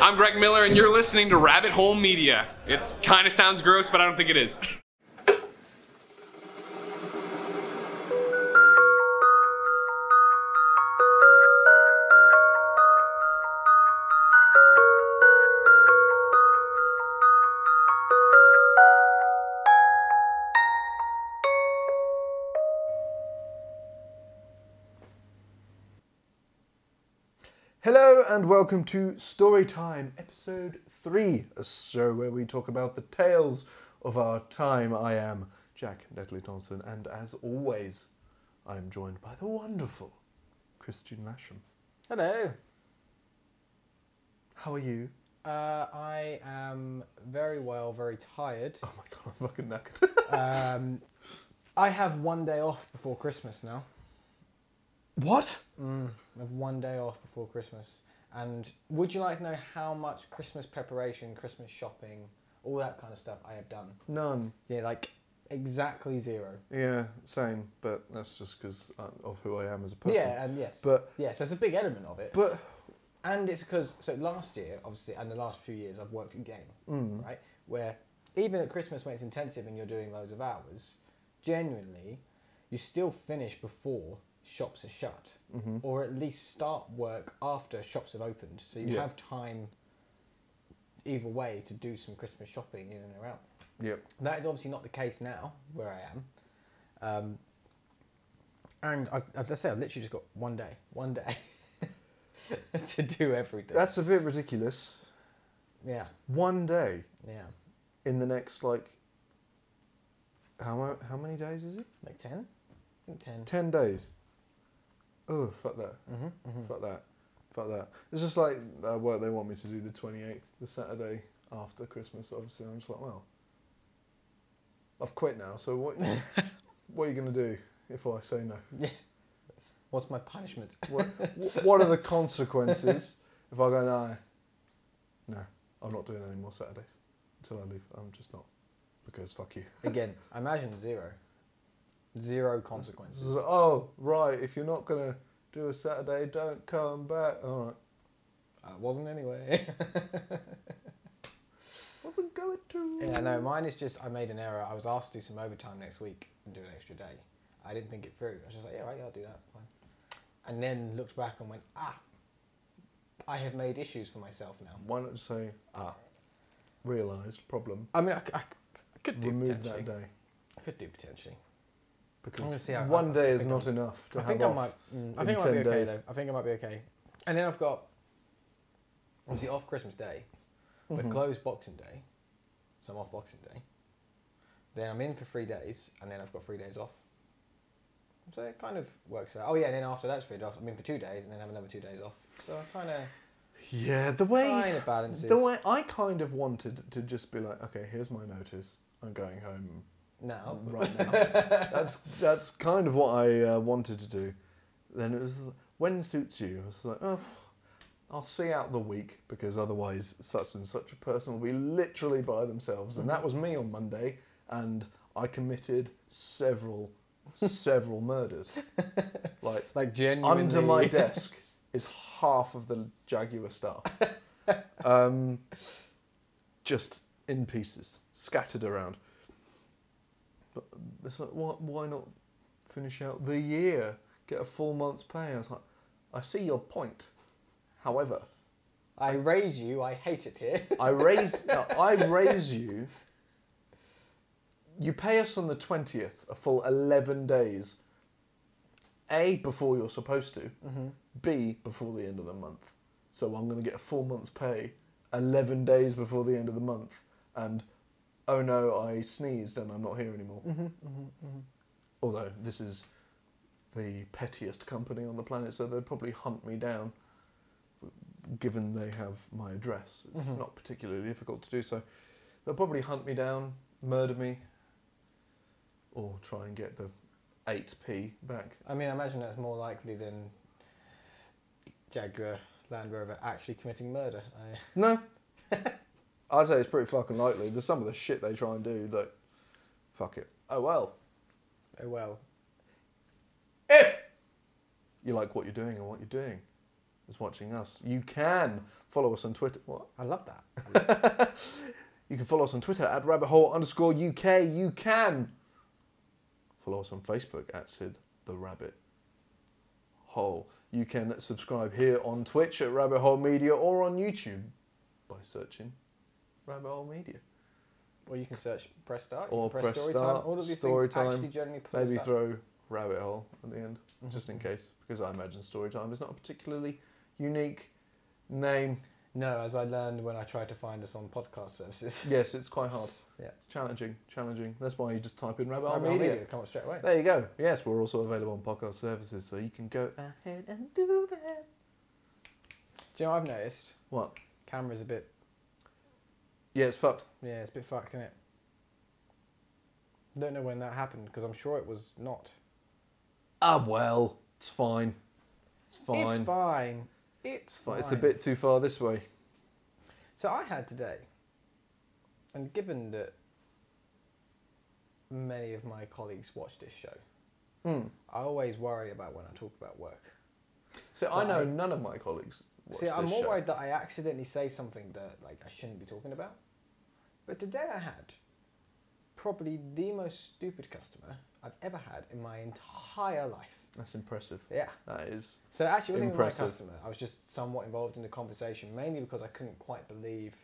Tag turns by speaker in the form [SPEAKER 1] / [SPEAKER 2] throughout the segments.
[SPEAKER 1] I'm Greg Miller, and you're listening to Rabbit Hole Media. It kind of sounds gross, but I don't think it is.
[SPEAKER 2] And welcome to Storytime, episode 3, a show where we talk about the tales of our time. I am Jack Nedley Thompson, and as always, I am joined by the wonderful Christian Lasham.
[SPEAKER 3] Hello.
[SPEAKER 2] How are you?
[SPEAKER 3] Uh, I am very well, very tired.
[SPEAKER 2] Oh my god, I'm fucking knackered.
[SPEAKER 3] Um, I have one day off before Christmas now.
[SPEAKER 2] what?
[SPEAKER 3] Mm, I have one day off before Christmas. And would you like to know how much Christmas preparation, Christmas shopping, all that kind of stuff I have done?
[SPEAKER 2] None.
[SPEAKER 3] Yeah, like exactly zero.
[SPEAKER 2] Yeah, same, but that's just because of who I am as a person.
[SPEAKER 3] Yeah, and yes.
[SPEAKER 2] But,
[SPEAKER 3] yes, there's a big element of it.
[SPEAKER 2] but,
[SPEAKER 3] And it's because, so last year, obviously, and the last few years, I've worked in game,
[SPEAKER 2] mm,
[SPEAKER 3] right? Where even at Christmas when it's intensive and you're doing loads of hours, genuinely, you still finish before shops are shut,
[SPEAKER 2] hmm
[SPEAKER 3] or at least start work after shops have opened. So you
[SPEAKER 2] Yeah.
[SPEAKER 3] have time, either way, to do some Christmas shopping in and around.
[SPEAKER 2] yep.
[SPEAKER 3] That is obviously not the case now, where I am. Um, and I, as I say, I've literally just got one day, one day to do everything.
[SPEAKER 2] That's a bit ridiculous.
[SPEAKER 3] yeah,
[SPEAKER 2] One day
[SPEAKER 3] yeah.
[SPEAKER 2] in the next, like, how, how many days is it?
[SPEAKER 3] Like 10? I think 10.
[SPEAKER 2] 10 days. Oh, fuck that.
[SPEAKER 3] Mm-hmm, mm-hmm.
[SPEAKER 2] Fuck that. Fuck that. It's just like uh, work they want me to do the 28th, the Saturday after Christmas, obviously. I'm just like, well, I've quit now, so what, what are you going to do if I say no?
[SPEAKER 3] Yeah. What's my punishment?
[SPEAKER 2] What, what are the consequences if I go, no, no, I'm not doing any more Saturdays until I leave? I'm just not. Because fuck you.
[SPEAKER 3] Again, I imagine zero. Zero consequences.
[SPEAKER 2] oh, right, if you're not going to do a Saturday, don't come back. All right.
[SPEAKER 3] I wasn't anyway.
[SPEAKER 2] Wasn't going to.
[SPEAKER 3] yeah, no, mine is just I made an error. I was asked to do some overtime next week and do an extra day. I didn't think it through. I was just like, yeah, right, yeah, I'll do that. Fine. And then looked back and went, ah, I have made issues for myself now.
[SPEAKER 2] Why not just say, ah, realised problem,
[SPEAKER 3] I mean, I, I, I could do
[SPEAKER 2] remove
[SPEAKER 3] potentially.
[SPEAKER 2] that day?
[SPEAKER 3] I could do potentially.
[SPEAKER 2] Because
[SPEAKER 3] I'm see how-
[SPEAKER 2] one
[SPEAKER 3] I-
[SPEAKER 2] day
[SPEAKER 3] I
[SPEAKER 2] is
[SPEAKER 3] think
[SPEAKER 2] not
[SPEAKER 3] I'm-
[SPEAKER 2] enough to
[SPEAKER 3] I
[SPEAKER 2] have
[SPEAKER 3] think I
[SPEAKER 2] off.
[SPEAKER 3] might. Mm, I
[SPEAKER 2] in
[SPEAKER 3] think I might be
[SPEAKER 2] 10
[SPEAKER 3] okay
[SPEAKER 2] days.
[SPEAKER 3] though. I think I might be okay. And then I've got obviously off Christmas Day. We're
[SPEAKER 2] Mhm.
[SPEAKER 3] closed Boxing Day, so I'm off Boxing Day. Then I'm in for three days, and then I've got three days off. So it kind of works out. Oh yeah, and then after that's three days off. I'm in for two days, and then have another two days off. So I kind of
[SPEAKER 2] Yeah, the way
[SPEAKER 3] kind of balances.
[SPEAKER 2] the way I kind of wanted to just be like, okay, here's my notice. I'm going home
[SPEAKER 3] now.
[SPEAKER 2] right now. that's that's kind of what I uh, wanted to do. Then it was when suits you. I was like, oh, I'll see out the week because otherwise such and such a person will be literally by themselves. And that was me on Monday, and I committed several several murders. Like
[SPEAKER 3] Like genuinely.
[SPEAKER 2] under my desk is half of the Jaguar staff. Um, just in pieces, scattered around. But it's like, why, why not finish out the year, get a full month's pay? I was like, I see your point. However,
[SPEAKER 3] I raise you. I hate it here.
[SPEAKER 2] I raise, no, I raise you. You pay us on the twentieth, a full eleven days. A before you're supposed to.
[SPEAKER 3] mm-hmm.
[SPEAKER 2] B before the end of the month. So I'm going to get a full month's pay 11 days before the end of the month. And oh no, I sneezed and I'm not here anymore.
[SPEAKER 3] Mm-hmm, mm-hmm, mm-hmm.
[SPEAKER 2] Although this is the pettiest company on the planet, so they'd probably hunt me down. Given they have my address, it's
[SPEAKER 3] Mhm.
[SPEAKER 2] not particularly difficult to do so. They'll probably hunt me down, murder me, or try and get the 8p back.
[SPEAKER 3] I mean, I imagine that's more likely than Jaguar Land Rover actually committing murder. I,
[SPEAKER 2] No. I'd say it's pretty fucking likely. There's some of the shit they try and do that. Fuck it. Oh well.
[SPEAKER 3] oh well.
[SPEAKER 2] If you like what you're doing and what you're doing, is watching us. You can follow us on Twitter. What?
[SPEAKER 3] I love that.
[SPEAKER 2] You can follow us on Twitter at rabbit hole underscore UK. You can follow us on Facebook at Sid the Rabbit Hole. You can subscribe here on Twitch at Rabbit Hole Media or on YouTube by searching Rabbit Hole Media.
[SPEAKER 3] Or you can search press start.
[SPEAKER 2] Or
[SPEAKER 3] can
[SPEAKER 2] press
[SPEAKER 3] story
[SPEAKER 2] start,
[SPEAKER 3] time. All of these
[SPEAKER 2] story
[SPEAKER 3] things
[SPEAKER 2] time,
[SPEAKER 3] actually generally
[SPEAKER 2] Maybe throw Rabbit Hole at the end,
[SPEAKER 3] Mhm.
[SPEAKER 2] just in case, because I imagine story time is not a particularly unique name.
[SPEAKER 3] No, as I learned when I tried to find us on podcast services.
[SPEAKER 2] Yes, it's quite hard.
[SPEAKER 3] Yeah.
[SPEAKER 2] It's challenging, challenging. That's why you just type in Rabbit Hole
[SPEAKER 3] Rabbit Hole
[SPEAKER 2] Media.
[SPEAKER 3] Media come up straight away.
[SPEAKER 2] There you go. Yes, we're also available on podcast services, so you can go ahead and do that.
[SPEAKER 3] Do you know I've noticed?
[SPEAKER 2] What?
[SPEAKER 3] Camera's a bit,
[SPEAKER 2] Yeah, it's fucked.
[SPEAKER 3] yeah, it's a bit fucked, isn't it? Don't know when that happened because I'm sure it was not.
[SPEAKER 2] Ah, well, it's fine. It's fine.
[SPEAKER 3] It's fine. It's fine.
[SPEAKER 2] It's a bit too far this way.
[SPEAKER 3] So I had today, and given that many of my colleagues watch this show,
[SPEAKER 2] Hmm.
[SPEAKER 3] I always worry about when I talk about work.
[SPEAKER 2] So I know
[SPEAKER 3] I-
[SPEAKER 2] none of my colleagues. Watch
[SPEAKER 3] See, I'm more
[SPEAKER 2] show.
[SPEAKER 3] worried that I accidentally say something that like I shouldn't be talking about. But today I had probably the most stupid customer I've ever had in my entire life.
[SPEAKER 2] That's impressive.
[SPEAKER 3] Yeah.
[SPEAKER 2] That is.
[SPEAKER 3] So actually, it wasn't even my customer. I was just somewhat involved in the conversation, mainly because I couldn't quite believe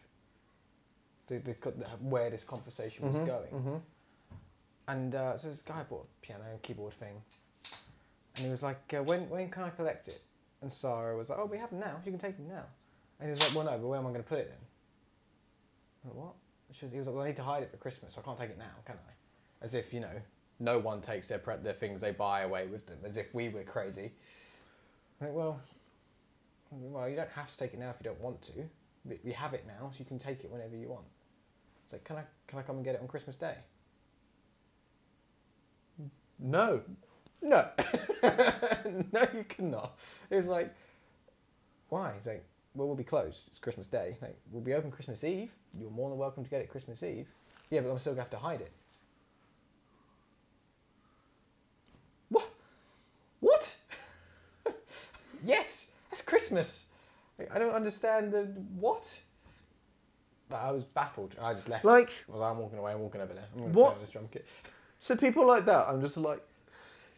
[SPEAKER 3] the, the, where this conversation was
[SPEAKER 2] Mhm,
[SPEAKER 3] going.
[SPEAKER 2] mhm.
[SPEAKER 3] And uh, so this guy bought a piano and keyboard thing, and he was like, uh, "When when can I collect it?" And Sarah was like, "Oh, we have them now. You can take them now." And he was like, "Well, no, but where am I going to put it then?" Went, what? She was, he was like, "Well, I need to hide it for Christmas. So I can't take it now, can I?" As if you know, no one takes their pre- their things they buy away with them. As if we were crazy. I went, well, well, you don't have to take it now if you don't want to. But we have it now, so you can take it whenever you want. It's like, can I can I come and get it on Christmas Day?
[SPEAKER 2] No.
[SPEAKER 3] No. no, you cannot. It was like, why? He's like, well, we'll be closed. It's Christmas Day. Like, we'll be open Christmas Eve. You're more than welcome to get it Christmas Eve. Yeah, but I'm still going to have to hide it. What? What? yes, that's Christmas. Like, I don't understand the what. But I was baffled. I just left.
[SPEAKER 2] Like,
[SPEAKER 3] I was like, I'm walking away. I'm walking over there. I'm going
[SPEAKER 2] What?
[SPEAKER 3] play this drum kit.
[SPEAKER 2] so people like that, I'm just like,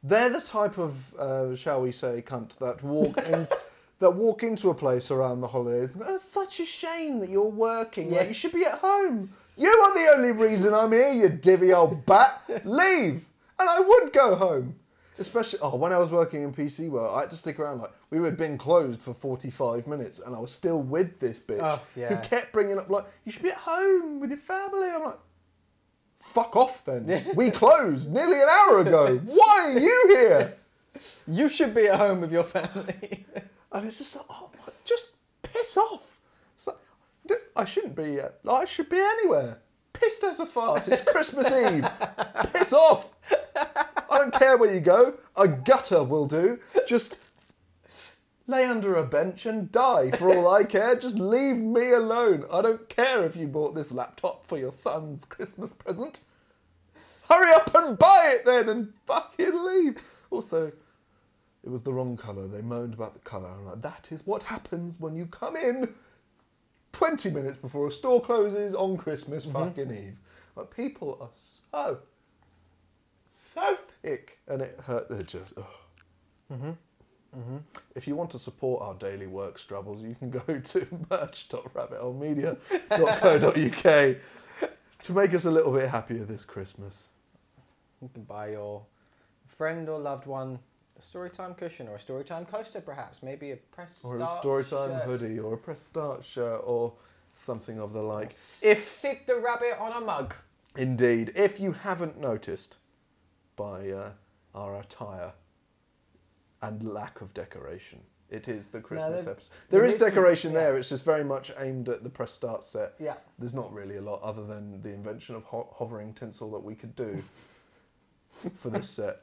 [SPEAKER 2] they're the type of, uh, shall we say, cunt that walk in, that walk into a place around the holidays. and, It's such a shame that you're working.
[SPEAKER 3] Yeah.
[SPEAKER 2] Like, you should be at home. You are the only reason I'm here, you divvy old bat. Leave, and I would go home. Especially, oh, when I was working in PC World, I had to stick around. Like we had been closed for forty-five minutes, and I was still with this bitch
[SPEAKER 3] Oh,
[SPEAKER 2] who kept bringing up like, "You should be at home with your family." I'm like, "Fuck off, then. We closed nearly an hour ago. Why are you here?"
[SPEAKER 3] You should be at home with your family.
[SPEAKER 2] And it's just like, "Oh, just piss off." Like, I shouldn't be. Uh, I should be anywhere. Pissed as a fart. It's Christmas Eve. Piss off. I don't care where you go. A gutter will do. Just lay under a bench and die for all I care. Just leave me alone. I don't care if you bought this laptop for your son's Christmas present. Hurry up and buy it then and fucking leave. Also, it was the wrong colour. They moaned about the colour. I'm like, that is what happens when you come in 20 minutes before a store closes on Christmas mm-hmm. fucking Eve. Like, people are so, so thick. And it hurt. It just, ugh. Mm-hmm. Mm-hmm. If you want to support our daily work struggles, you can go to merch.rabbitholemedia.co.uk to make us a little bit happier this Christmas.
[SPEAKER 3] You can buy your friend or loved one storytime cushion or a storytime coaster, perhaps. Maybe a press
[SPEAKER 2] Or a Storytime
[SPEAKER 3] shirt.
[SPEAKER 2] hoodie or a press start shirt or something of the like.
[SPEAKER 3] If Sid the rabbit on a mug.
[SPEAKER 2] indeed, if you haven't noticed by uh, our attire and lack of decoration, it is the Christmas
[SPEAKER 3] there-
[SPEAKER 2] episode. There is decoration
[SPEAKER 3] yeah.
[SPEAKER 2] there. It's just very much aimed at the press start set.
[SPEAKER 3] Yeah.
[SPEAKER 2] There's not really a lot other than the invention of ho- hovering tinsel that we could do for this set.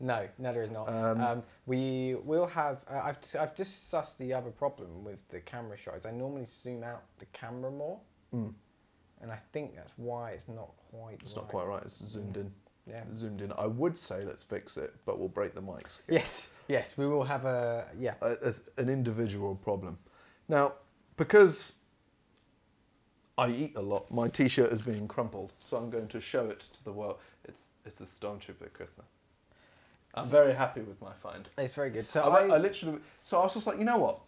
[SPEAKER 3] No, no, there is not.
[SPEAKER 2] Um,
[SPEAKER 3] Um, we will have. Uh, I've I've discussed the other problem with the camera shots. I normally zoom out the camera more,
[SPEAKER 2] Mm.
[SPEAKER 3] and I think that's why it's not quite.
[SPEAKER 2] It's
[SPEAKER 3] right.
[SPEAKER 2] not quite right. It's zoomed in.
[SPEAKER 3] Yeah.
[SPEAKER 2] zoomed in. I would say let's fix it, but we'll break the mics.
[SPEAKER 3] Yes, yes, we will have a yeah.
[SPEAKER 2] a, a- an individual problem. Now, because I eat a lot, my T-shirt is being crumpled, so I'm going to show it to the world. It's it's a Stormtrooper Christmas. I'm very happy with my find.
[SPEAKER 3] It's very good. So
[SPEAKER 2] I,
[SPEAKER 3] I,
[SPEAKER 2] I literally, so I was just like, you know what,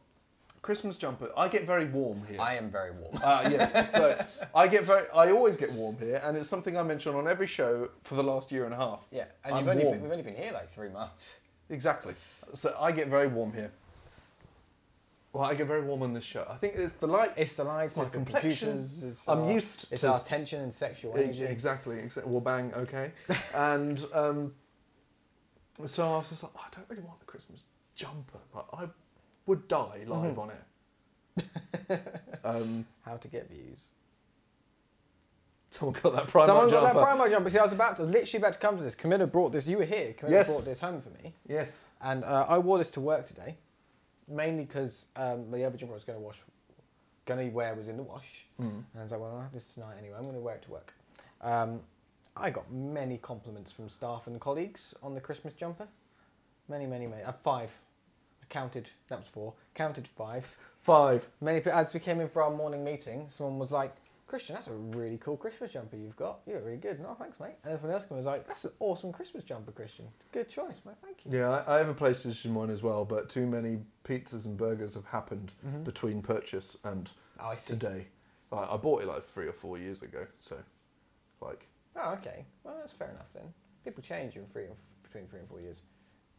[SPEAKER 2] Christmas jumper. I get very warm here.
[SPEAKER 3] I am very warm.
[SPEAKER 2] Uh, yes, so I get very, I always get warm here, and it's something I mention on every show for the last year and a half.
[SPEAKER 3] Yeah, and you've only been, we've only been here like three months.
[SPEAKER 2] Exactly. So I get very warm here. Well, I get very warm on this shirt. I think it's the light.
[SPEAKER 3] It's the light.
[SPEAKER 2] my
[SPEAKER 3] it's the computers, it's
[SPEAKER 2] I'm
[SPEAKER 3] our,
[SPEAKER 2] used
[SPEAKER 3] it's
[SPEAKER 2] to
[SPEAKER 3] our tension and sexual energy.
[SPEAKER 2] Exactly. Exactly. Well, bang. Okay. and um, so I was just like, "Oh, I don't really want the Christmas jumper. Like, I would die live
[SPEAKER 3] Mhm.
[SPEAKER 2] on it. um,
[SPEAKER 3] How to get views.
[SPEAKER 2] someone got that Primark
[SPEAKER 3] Someone got
[SPEAKER 2] jumper.
[SPEAKER 3] that Primark jumper. See, I was about to, literally about to come to this. Camilla brought this. You were here. Camilla
[SPEAKER 2] Yes.
[SPEAKER 3] brought this home for me,
[SPEAKER 2] Yes.
[SPEAKER 3] and uh, I wore this to work today, mainly because um, the other jumper I was going to wash, going to wear was in the wash,
[SPEAKER 2] Mm.
[SPEAKER 3] and I was like, well, I'll have this tonight anyway. I'm going to wear it to work. Um, I got many compliments from staff and colleagues on the Christmas jumper. Many, many, many. Uh, five. I counted. That was four. Counted five.
[SPEAKER 2] Five.
[SPEAKER 3] Many as we came in for our morning meeting, someone was like, "Christian, that's a really cool Christmas jumper you've got. You look really good." No, thanks, mate. And then someone else came and was like, "That's an awesome Christmas jumper, Christian. Good choice, mate. Thank you."
[SPEAKER 2] Yeah, I, I have a PlayStation One as well, but too many pizzas and burgers have happened
[SPEAKER 3] Mhm.
[SPEAKER 2] between purchase and
[SPEAKER 3] Oh, I see.
[SPEAKER 2] today. Like, I bought it like three or four years ago, so like
[SPEAKER 3] Oh, okay. Well, that's fair enough then. People change in three and f- between three and four years.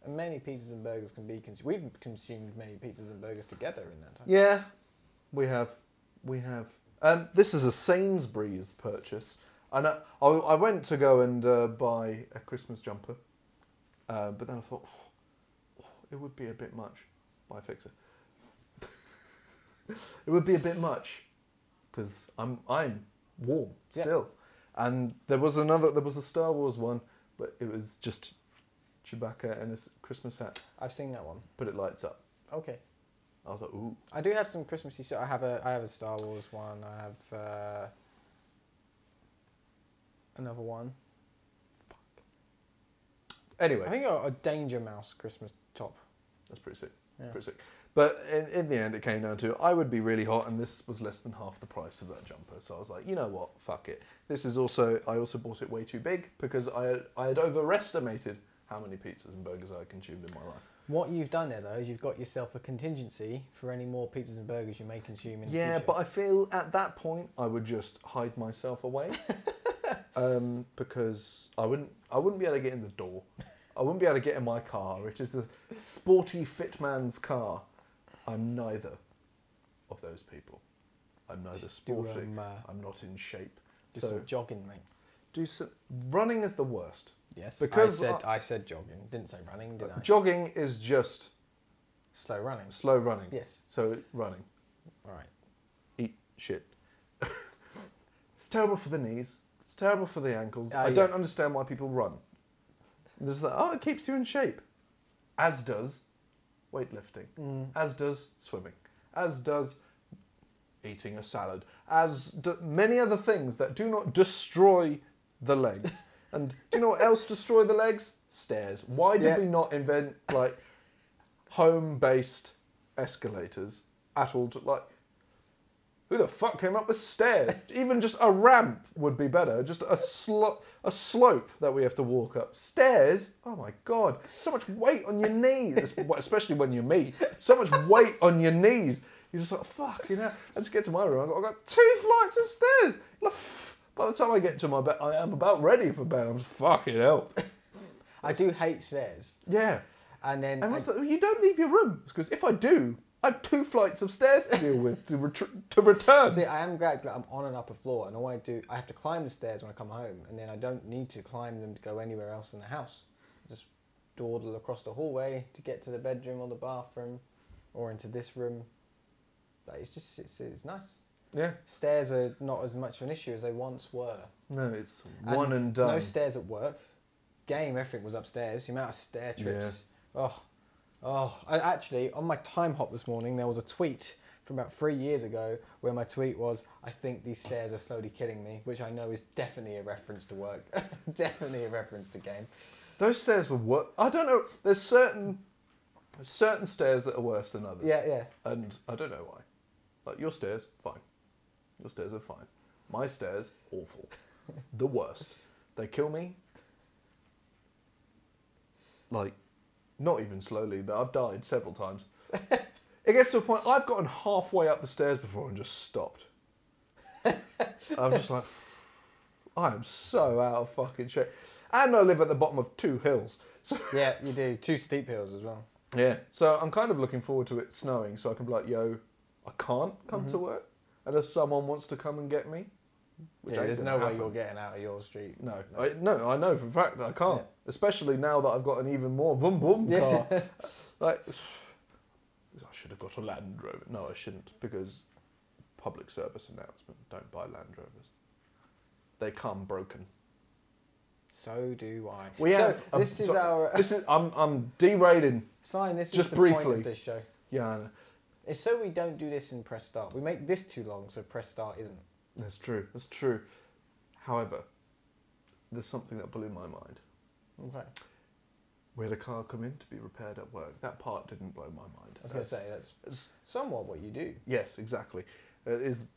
[SPEAKER 3] And many pizzas and burgers can be consumed. We've consumed many pizzas and burgers together in that time.
[SPEAKER 2] Yeah, we have, we have. Um, this is a Sainsbury's purchase, and I, I, I went to go and uh, buy a Christmas jumper, uh, but then I thought "Oh, it would be a bit much. Buy a fixer. it would be a bit much because I'm I'm warm
[SPEAKER 3] Yeah.
[SPEAKER 2] And there was another there was a Star Wars one, but it was just Chewbacca and a s- Christmas hat,
[SPEAKER 3] I've seen that one.
[SPEAKER 2] but it lights up.
[SPEAKER 3] Okay.
[SPEAKER 2] I was like, ooh.
[SPEAKER 3] I do have some Christmas t-shirts. I have a I have a Star Wars one. I have uh, another one. Fuck.
[SPEAKER 2] Anyway,
[SPEAKER 3] I think a, a Danger Mouse Christmas top.
[SPEAKER 2] That's pretty sick.
[SPEAKER 3] Yeah.
[SPEAKER 2] Pretty sick. But in, in the end, it came down to I would be really hot, and this was less than half the price of that jumper. So I was like, you know what, fuck it. This is also I also bought it way too big because I had, I had overestimated how many pizzas and burgers I had consumed in my life.
[SPEAKER 3] What you've done there though is you've got yourself a contingency for any more pizzas and burgers you may consume in the future.
[SPEAKER 2] Yeah, but I feel at that point I would just hide myself away um, because I wouldn't I wouldn't be able to get in the door. I wouldn't be able to get in my car. which is a sporty fit man's car. I'm neither of those people. I'm neither sporty.
[SPEAKER 3] um, uh,
[SPEAKER 2] I'm not in shape.
[SPEAKER 3] do
[SPEAKER 2] so
[SPEAKER 3] some jogging, mate.
[SPEAKER 2] do some running is the worst.
[SPEAKER 3] Yes,
[SPEAKER 2] because
[SPEAKER 3] I said
[SPEAKER 2] I-
[SPEAKER 3] I said jogging. Didn't say running, did I?
[SPEAKER 2] Jogging is just
[SPEAKER 3] Slow running.
[SPEAKER 2] slow running.
[SPEAKER 3] Yes.
[SPEAKER 2] So running,
[SPEAKER 3] All right.
[SPEAKER 2] eat shit. it's terrible for the knees. It's terrible for the ankles.
[SPEAKER 3] Ah,
[SPEAKER 2] I
[SPEAKER 3] yeah.
[SPEAKER 2] don't understand why people run. There's that. Oh, it keeps you in shape. As does weightlifting.
[SPEAKER 3] Mm.
[SPEAKER 2] As does swimming. As does eating a salad. As do many other things that do not destroy the legs. and do you know what else destroy the legs? Stairs. Why did
[SPEAKER 3] Yeah.
[SPEAKER 2] we not invent like home-based escalators at all? To, like, who the fuck came up with stairs? Even just a ramp would be better. Just a slo- a slope that we have to walk up. Stairs? Oh my god! So much weight on your knees, especially when you're me. So much weight on your knees. You're just like fuck, you know. I just get to my room. I've got, I've got two flights of stairs. Like, by the time I get to my bed, I am about ready for bed. I'm just fucking hell.
[SPEAKER 3] I do hate stairs.
[SPEAKER 2] Yeah.
[SPEAKER 3] And then
[SPEAKER 2] And
[SPEAKER 3] I-
[SPEAKER 2] that? You don't leave your room because if I do, I have two flights of stairs to deal with to, retr- to return.
[SPEAKER 3] See, I am glad that I'm on an upper floor, and all I do, I have to climb the stairs when I come home, and then I don't need to climb them to go anywhere else in the house. Just dawdle across the hallway to get to the bedroom or the bathroom, or into this room. Like, it's just, it's, it's nice.
[SPEAKER 2] Yeah.
[SPEAKER 3] Stairs are not as much of an issue as they once were.
[SPEAKER 2] No, it's one and
[SPEAKER 3] there's
[SPEAKER 2] done.
[SPEAKER 3] No stairs at work. Game, everything was upstairs. The amount of stair trips. Yeah. Oh, oh. I, actually, on my Timehop this morning, there was a tweet from about three years ago, where my tweet was, "I think these stairs are slowly killing me," which I know is definitely a reference to work, definitely a reference to game.
[SPEAKER 2] Those stairs were? I don't know. There's certain certain stairs that are worse than others.
[SPEAKER 3] Yeah, yeah.
[SPEAKER 2] And I don't know why. Like your stairs, fine. Your stairs are fine. My stairs, awful. the worst. They kill me. Like, not even slowly. That I've died several times. it gets to a point. I've gotten halfway up the stairs before and just stopped. I'm just like, I am so out of fucking shape. And I live at the bottom of two hills. So
[SPEAKER 3] Yeah, you do two steep hills as well.
[SPEAKER 2] yeah. So I'm kind of looking forward to it snowing so I can be like, yo, I can't come to mm-hmm. work unless someone wants to come and get me.
[SPEAKER 3] Yeah, there's no way you're getting out of your street.
[SPEAKER 2] No, I, no, I know for a fact that I can't.
[SPEAKER 3] Yeah.
[SPEAKER 2] Especially now that I've got an even more boom boom
[SPEAKER 3] Yes.
[SPEAKER 2] car. like, I should have got a Land Rover. No, I shouldn't because public service announcement: don't buy Land Rovers. They come broken.
[SPEAKER 3] So do I.
[SPEAKER 2] We
[SPEAKER 3] so
[SPEAKER 2] have. um,
[SPEAKER 3] this is
[SPEAKER 2] so-
[SPEAKER 3] our.
[SPEAKER 2] This is. I'm. I'm derailing.
[SPEAKER 3] It's fine. This
[SPEAKER 2] just
[SPEAKER 3] is the point
[SPEAKER 2] briefly.
[SPEAKER 3] of this show.
[SPEAKER 2] Yeah, I know.
[SPEAKER 3] It's so we don't do this in press start. We make this too long, so press start isn't.
[SPEAKER 2] That's true. That's true. However, there's something that blew my mind.
[SPEAKER 3] Okay.
[SPEAKER 2] We had a car come in to be repaired at work. That part didn't blow my mind.
[SPEAKER 3] I was going to say that's
[SPEAKER 2] it's-
[SPEAKER 3] somewhat what you do.
[SPEAKER 2] Yes, exactly. It is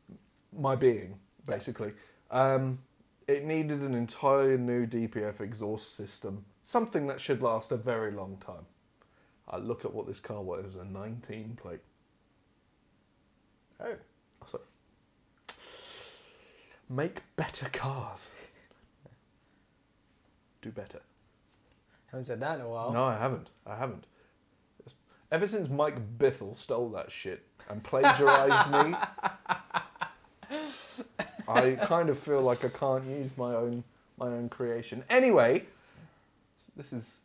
[SPEAKER 2] my being,
[SPEAKER 3] Yeah.
[SPEAKER 2] basically. Um, it needed an entirely new DPF exhaust system, something that should last a very long time. I look at what this car was, it was a 19 plate.
[SPEAKER 3] Oh,
[SPEAKER 2] I was like, make better cars. Do better.
[SPEAKER 3] haven't said that in a while.
[SPEAKER 2] No, I haven't. I haven't. It's- Ever since Mike Bithell stole that shit and plagiarized me, I kind of feel like I can't use my own my own creation. Anyway, s- this is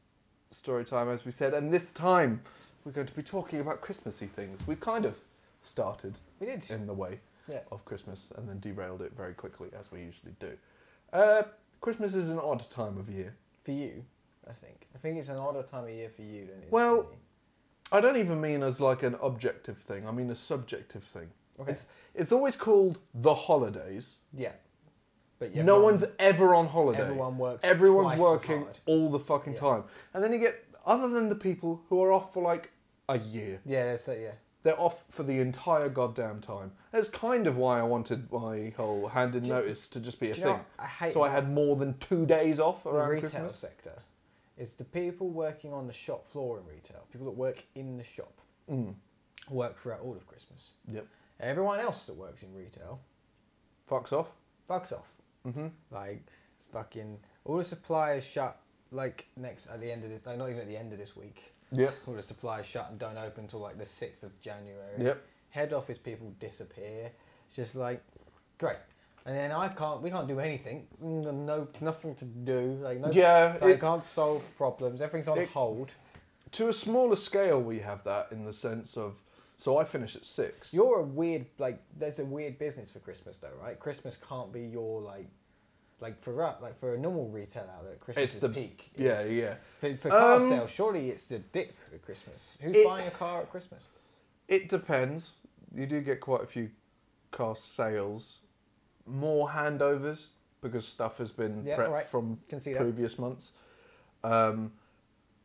[SPEAKER 2] story time, as we said, and this time we're going to be talking about Christmassy things. We've kind of started
[SPEAKER 3] We did.
[SPEAKER 2] in the way
[SPEAKER 3] Yeah.
[SPEAKER 2] of Christmas and then derailed it very quickly, as we usually do. Uh, Christmas is an odd time of year.
[SPEAKER 3] For you, I think. I think it's an odder time of year for you than it is
[SPEAKER 2] Well,
[SPEAKER 3] for me.
[SPEAKER 2] I don't even mean as like an objective thing. I mean a subjective thing.
[SPEAKER 3] Okay.
[SPEAKER 2] It's, it's always called the holidays.
[SPEAKER 3] Yeah. But
[SPEAKER 2] no
[SPEAKER 3] everyone-
[SPEAKER 2] one's ever on holiday.
[SPEAKER 3] Everyone works.
[SPEAKER 2] Everyone's working all the fucking
[SPEAKER 3] Yeah.
[SPEAKER 2] time. And then you get, other than the people who are off for like a year,
[SPEAKER 3] Yeah, that's it. Yeah.
[SPEAKER 2] They're off for the entire goddamn time. That's kind of why I wanted my whole hand in notice to just be a
[SPEAKER 3] Do you know
[SPEAKER 2] thing.
[SPEAKER 3] I hate
[SPEAKER 2] So I had more than two days off around the
[SPEAKER 3] retail
[SPEAKER 2] Christmas.
[SPEAKER 3] sector is the people working on the shop floor in retail, people that work in the shop,
[SPEAKER 2] Mm.
[SPEAKER 3] work throughout all of Christmas.
[SPEAKER 2] Yep.
[SPEAKER 3] Everyone else that works in retail
[SPEAKER 2] Fucks off.
[SPEAKER 3] fucks off.
[SPEAKER 2] hmm
[SPEAKER 3] Like it's fucking all the suppliers shut. Like next at the end of this, like not even at the end of this week.
[SPEAKER 2] Yep.
[SPEAKER 3] All the supplies shut and don't open until like the sixth of January.
[SPEAKER 2] Yep.
[SPEAKER 3] Head office people disappear. It's just like great. And then I can't. We can't do anything. Mm, No, nothing to do. Like no.
[SPEAKER 2] Yeah,
[SPEAKER 3] I
[SPEAKER 2] it-
[SPEAKER 3] can't solve problems. Everything's on
[SPEAKER 2] it-
[SPEAKER 3] hold.
[SPEAKER 2] To a smaller scale, we have that in the sense of. So I finish at six.
[SPEAKER 3] You're a weird like. There's a weird business for Christmas though, right? Christmas can't be your like, like for us, like for a normal retail outlet, Christmas
[SPEAKER 2] It's
[SPEAKER 3] is
[SPEAKER 2] the-
[SPEAKER 3] peak.
[SPEAKER 2] yeah,
[SPEAKER 3] It's-
[SPEAKER 2] yeah.
[SPEAKER 3] For, for car
[SPEAKER 2] Um,
[SPEAKER 3] sales, surely it's the dip at Christmas. Who's
[SPEAKER 2] It-
[SPEAKER 3] buying a car at Christmas?
[SPEAKER 2] It depends. You do get quite a few car sales, more handovers because stuff has been
[SPEAKER 3] Yeah,
[SPEAKER 2] prepped
[SPEAKER 3] alright.
[SPEAKER 2] from
[SPEAKER 3] that.
[SPEAKER 2] previous months. Um,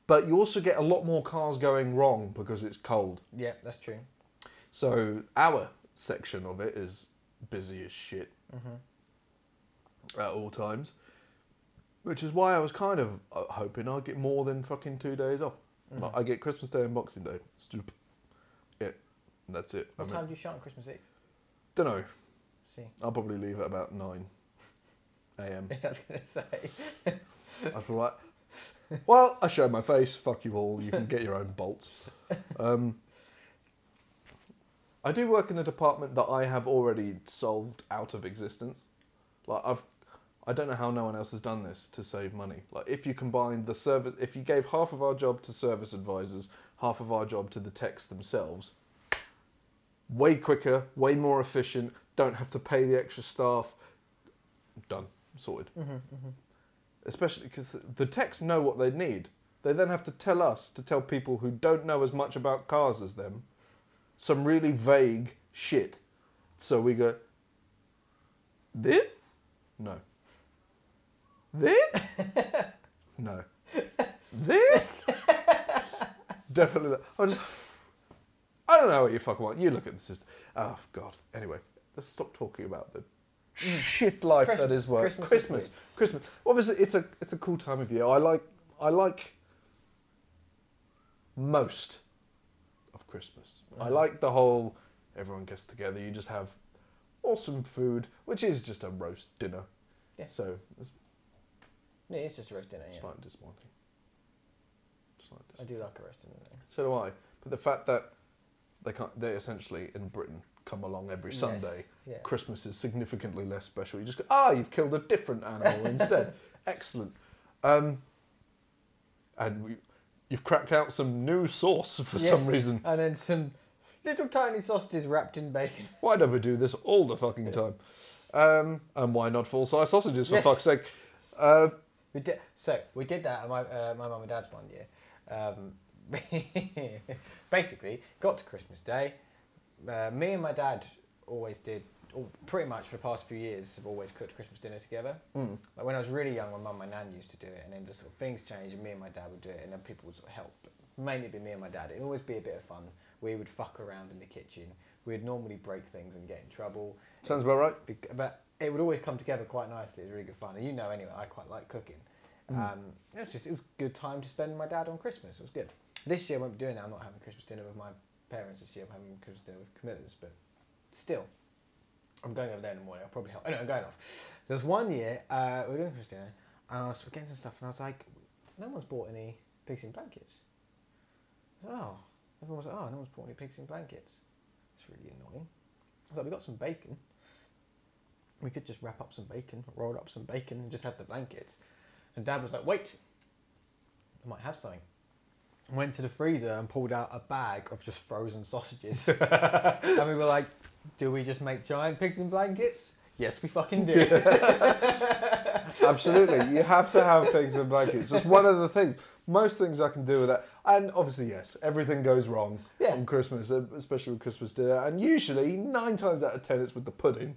[SPEAKER 2] but you also get a lot more cars going wrong because it's cold.
[SPEAKER 3] Yeah, that's true.
[SPEAKER 2] So our section of it is busy as shit
[SPEAKER 3] Mm-hmm.
[SPEAKER 2] At all times, which is why I was kind of uh, hoping I'd get more than fucking two days off.
[SPEAKER 3] Mm-hmm.
[SPEAKER 2] Like, I get Christmas Day and Boxing Day. Stupid. Yeah, that's it.
[SPEAKER 3] What time do you shut on Christmas Eve?
[SPEAKER 2] Don't know.
[SPEAKER 3] See,
[SPEAKER 2] I'll probably leave at about nine a.m.
[SPEAKER 3] I was gonna say.
[SPEAKER 2] I'll be like, well, I showed my face. Fuck you all. You can get your own bolts. Um, I do work in a department that I have already solved out of existence. Like I've, I don't know how no one else has done this to save money. Like if you combined the service, if you gave half of our job to service advisors, half of our job to the techs themselves, way quicker, way more efficient. Don't have to pay the extra staff. Done, sorted mm-hmm, mm-hmm. especially because the techs know what they need. They then have to tell us to tell people who don't know as much about cars as them some really vague, shit. So we go, this? No. This? no. This? Definitely not. I just, I don't know what you fucking want. You look at the system. Oh, God. Anyway, let's stop talking about the mm. shit life
[SPEAKER 3] Christmas-
[SPEAKER 2] that is work.
[SPEAKER 3] Christmas
[SPEAKER 2] Christmas. Christmas. Obviously, it's a, it's a cool time of year. I like, I like most of Christmas. I mm-hmm. like the whole everyone gets together. You just have awesome food, which is just a roast dinner.
[SPEAKER 3] Yeah.
[SPEAKER 2] So it's
[SPEAKER 3] Yeah, it's just a roast dinner. Yeah.
[SPEAKER 2] slightly disappointing. Slightly
[SPEAKER 3] I
[SPEAKER 2] disappointing.
[SPEAKER 3] do like a roast dinner. Though.
[SPEAKER 2] So do I. But the fact that they can't, they essentially in Britain come along every
[SPEAKER 3] Yes.
[SPEAKER 2] Sunday.
[SPEAKER 3] Yeah.
[SPEAKER 2] Christmas is significantly less special. You just go, ah, you've killed a different animal instead. Excellent. Um, and we, you've cracked out some new sauce for some reason.
[SPEAKER 3] And then some little tiny sausages wrapped in bacon.
[SPEAKER 2] Why don't we do this all the fucking time? Um, and why not full size sausages for fuck's sake? Uh,
[SPEAKER 3] We did so we did that at my uh, my mum and dad's one year. Um, basically, got to Christmas Day. Uh, me and my dad always did, or pretty much for the past few years, have always cooked Christmas dinner together.
[SPEAKER 2] mm.
[SPEAKER 3] Like when I was really young, my mum and my nan used to do it, and then just sort of things changed, and me and my dad would do it, and then people would sort of help. Mainly be me and my dad. It'd always be a bit of fun. We would fuck around in the kitchen. We'd normally break things and get in trouble.
[SPEAKER 2] Sounds about right.
[SPEAKER 3] Bec- but it would always come together quite nicely. It was really good fun, and you know anyway, I quite like cooking. Um, it was just it was a good time to spend with my dad on Christmas. It was good. This year I won't be doing that. I'm not having Christmas dinner with my parents this year. I'm having Christmas dinner with committers, but still, I'm going over there in the morning. I'll probably help. Anyway, I'm going off. There was one year uh, we were doing Christmas dinner, and I was getting some stuff, and I was like, no one's bought any pigs in blankets. I was like, oh, everyone was like, oh, no one's bought any pigs in blankets. It's really annoying. I was like, we got some bacon. We could just wrap up some bacon, roll up some bacon, and just have the blankets. And Dad was like, wait, I might have something. Went to the freezer and pulled out a bag of just frozen sausages. and we were like, do we just make giant pigs in blankets? Yes, we fucking do.
[SPEAKER 2] Absolutely. You have to have pigs in blankets. It's one of the things. Most things I can do with that. And obviously, yes, everything goes wrong
[SPEAKER 3] Yeah.
[SPEAKER 2] on Christmas, especially with Christmas dinner. And usually, nine times out of ten, it's with the pudding.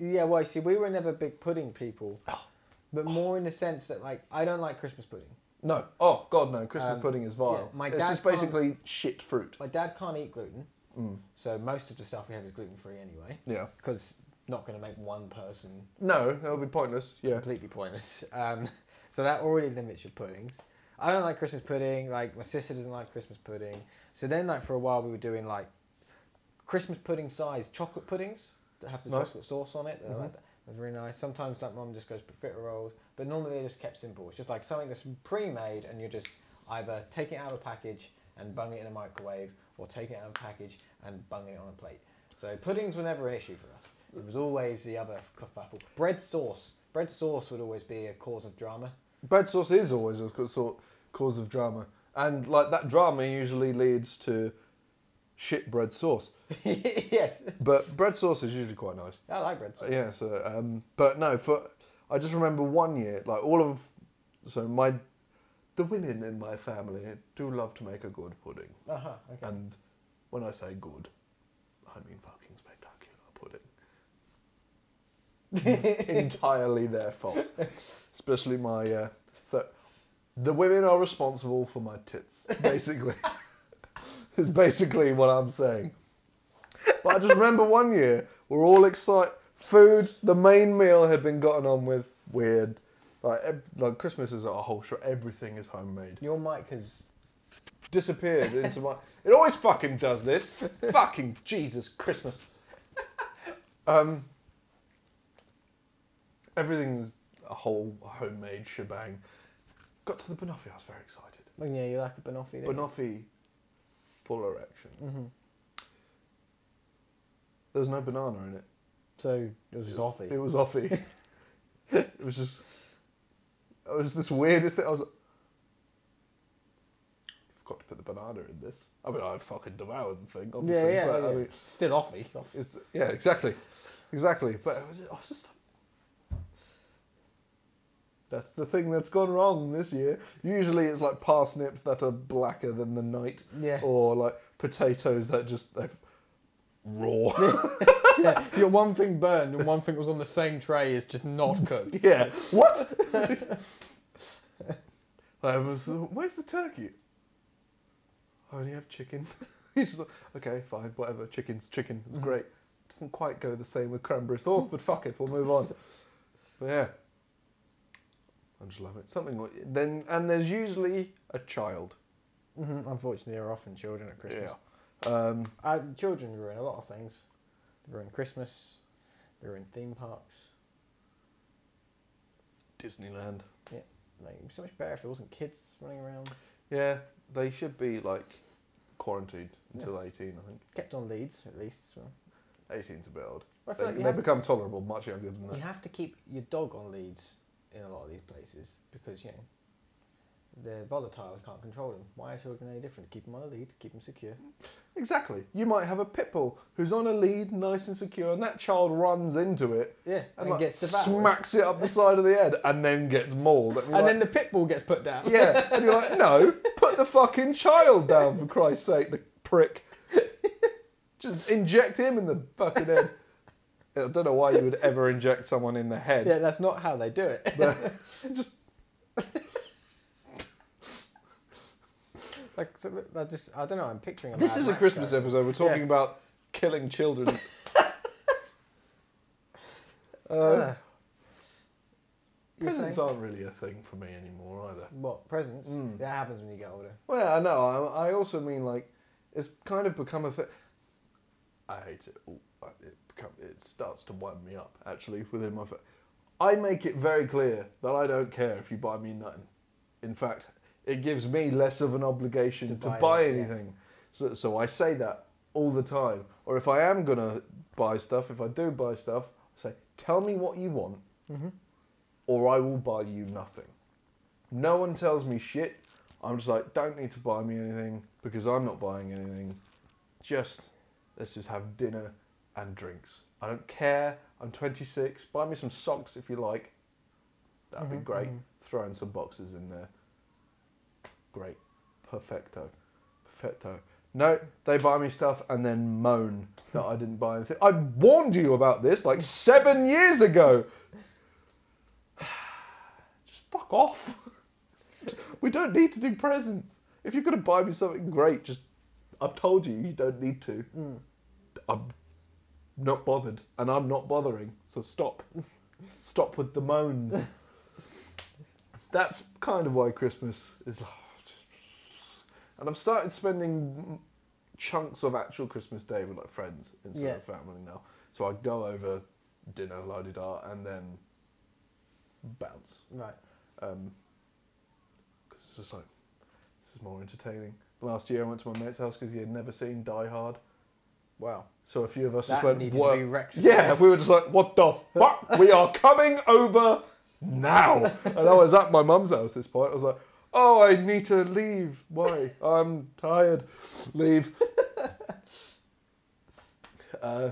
[SPEAKER 3] yeah, well, you see, we were never big pudding people. But more in the sense that, like, I don't like Christmas pudding.
[SPEAKER 2] No. Oh, God, no. Christmas
[SPEAKER 3] Um,
[SPEAKER 2] pudding is vile.
[SPEAKER 3] yeah, my
[SPEAKER 2] it's
[SPEAKER 3] dad
[SPEAKER 2] just basically shit fruit.
[SPEAKER 3] My dad can't eat gluten,
[SPEAKER 2] Mm.
[SPEAKER 3] so most of the stuff we have is gluten free anyway.
[SPEAKER 2] Yeah.
[SPEAKER 3] Because not going to make one person
[SPEAKER 2] No, that would be pointless. Yeah.
[SPEAKER 3] completely pointless. Um, so that already limits your puddings. I don't like Christmas pudding. Like my sister doesn't like Christmas pudding. So then, like for a while, we were doing like Christmas pudding sized chocolate puddings that have the
[SPEAKER 2] Nice.
[SPEAKER 3] chocolate sauce on it.
[SPEAKER 2] Mhm.
[SPEAKER 3] like that. They're very nice. Sometimes like mum just goes profiteroles, but normally they just kept simple. It's just like something that's pre-made, and you're just either taking it out of a package and bung it in a microwave, or taking it out of a package and bunging it on a plate. So puddings were never an issue for us. It was always the other kerfuffle. Bread sauce. Bread sauce would always be a cause of drama.
[SPEAKER 2] Bread sauce is always a ca- sort cause of drama. And like that drama usually leads to shit bread sauce.
[SPEAKER 3] yes,
[SPEAKER 2] But bread sauce is usually quite nice.
[SPEAKER 3] I like bread sauce.
[SPEAKER 2] Yeah, so um, but no, for I just remember one year, like all of so my the women in my family do love to make a good pudding,
[SPEAKER 3] Uh huh. Okay.
[SPEAKER 2] and when I say good, I mean fucking spectacular pudding. Entirely their fault, especially my. Uh, the women are responsible for my tits, basically. is basically what I'm saying. But I just remember one year, we're all excited. Food, the main meal had been gotten on with. Weird. Like, ev- like Christmas is a whole show. Everything is homemade.
[SPEAKER 3] Your mic has.
[SPEAKER 2] Disappeared into my. It always fucking does this. fucking Jesus Christmas. Um. Everything's a whole homemade shebang. Got to the banoffee, I was very excited.
[SPEAKER 3] Well, yeah, you like a banoffee.
[SPEAKER 2] Banoffee, full erection.
[SPEAKER 3] Mhm.
[SPEAKER 2] There was no banana in it.
[SPEAKER 3] So it was just offie.
[SPEAKER 2] It was offie. it was just. It was this weirdest thing. I was like, forgot to put the banana in this." I mean, I fucking devoured the thing, obviously.
[SPEAKER 3] yeah,
[SPEAKER 2] but
[SPEAKER 3] yeah.
[SPEAKER 2] I mean,
[SPEAKER 3] Still offie. Offie.
[SPEAKER 2] yeah, exactly, exactly. But it was, I was just. That's the thing that's gone wrong this year. Usually, it's like parsnips that are blacker than the night,
[SPEAKER 3] Yeah.
[SPEAKER 2] or like potatoes that just they've raw.
[SPEAKER 3] yeah, you got one thing burned and one thing was on the same tray is just not cooked.
[SPEAKER 2] yeah. What? I was. Where's the turkey? I only have chicken. He's just like, okay, fine, whatever. Chicken's chicken. It's mm. great. Doesn't quite go the same with cranberry sauce, but fuck it, we'll move on. But yeah, I just love it. Something like then, and there's usually a child.
[SPEAKER 3] hmm Unfortunately, there are often children at Christmas.
[SPEAKER 2] Yeah. Um,
[SPEAKER 3] Uh, children ruin a lot of things. They ruin Christmas. They ruin theme parks.
[SPEAKER 2] Disneyland.
[SPEAKER 3] Yeah, Like, it'd be so much better if there wasn't kids running around.
[SPEAKER 2] Yeah, they should be like quarantined until 18, I think.
[SPEAKER 3] Kept on leads at least. So.
[SPEAKER 2] 18's a bit old.
[SPEAKER 3] I
[SPEAKER 2] They,
[SPEAKER 3] like
[SPEAKER 2] they become tolerable much younger than that.
[SPEAKER 3] you have to keep your dog on leads in a lot of these places because you know they're volatile. You can't control them. Why are children any different? Keep them on a lead. Keep them secure.
[SPEAKER 2] Exactly. You might have a pit bull who's on a lead, nice and secure, and that child runs into it
[SPEAKER 3] Yeah,
[SPEAKER 2] and,
[SPEAKER 3] and,
[SPEAKER 2] like,
[SPEAKER 3] gets
[SPEAKER 2] smacks it up the side of the head and then gets mauled. And,
[SPEAKER 3] and
[SPEAKER 2] like,
[SPEAKER 3] then the pit bull gets put down.
[SPEAKER 2] yeah, and you're like, no, put the fucking child down for Christ's sake, the prick. Just inject him in the fucking head. I don't know why you would ever inject someone in the head.
[SPEAKER 3] Yeah, that's not how they do it.
[SPEAKER 2] But just
[SPEAKER 3] like, so I just, I don't know. I'm picturing. A
[SPEAKER 2] this is a Christmas episode. We're talking
[SPEAKER 3] Yeah.
[SPEAKER 2] about killing children. uh,
[SPEAKER 3] uh,
[SPEAKER 2] presents aren't really a thing for me anymore either.
[SPEAKER 3] What presents?
[SPEAKER 2] Mm.
[SPEAKER 3] That happens when you get older.
[SPEAKER 2] Well, I know. I, I also mean like it's kind of become a thing. I hate it. Ooh, it become it starts to wind me up actually within my. Fa- I make it very clear that I don't care if you buy me nothing. In fact, it gives me less of an obligation
[SPEAKER 3] To
[SPEAKER 2] to,
[SPEAKER 3] buy
[SPEAKER 2] buy,
[SPEAKER 3] it, yeah.
[SPEAKER 2] anything. So, so I say that all the time. Or if I am gonna buy stuff, if I do buy stuff, I say, tell me what you want,
[SPEAKER 3] Mm-hmm.
[SPEAKER 2] or I will buy you nothing. No one tells me shit. I'm just like, don't need to buy me anything because I'm not buying anything. Just let's just have dinner and drinks. I don't care. I'm 26. Buy me some socks if you like. That'd be
[SPEAKER 3] Mhm,
[SPEAKER 2] great.
[SPEAKER 3] mhm.
[SPEAKER 2] Throw in some boxes in there. Great. Perfecto. Perfecto. No, they buy me stuff and then moan that I didn't buy anything. I warned you about this like seven years ago. Just fuck off. we don't need to do presents. If you're going to buy me something great, just. I've told you, you don't need to.
[SPEAKER 3] Mm.
[SPEAKER 2] I'm not bothered, and I'm not bothering, so stop. stop with the moans. That's kind of why Christmas is. And I've started spending chunks of actual Christmas Day with like friends instead
[SPEAKER 3] Yeah.
[SPEAKER 2] of family now. So I go over dinner, la di da, and then bounce.
[SPEAKER 3] Right.
[SPEAKER 2] Um 'cause it's just like, this is more entertaining. Last year I went to my mate's house because he had never seen Die Hard.
[SPEAKER 3] Wow.
[SPEAKER 2] So a few of us
[SPEAKER 3] That
[SPEAKER 2] just went, "What?" Yeah, we were just like, what the fuck? we are coming over now. And I was at my mum's house at this point. I was like, oh, I need to leave. Why? I'm tired. Leave. uh,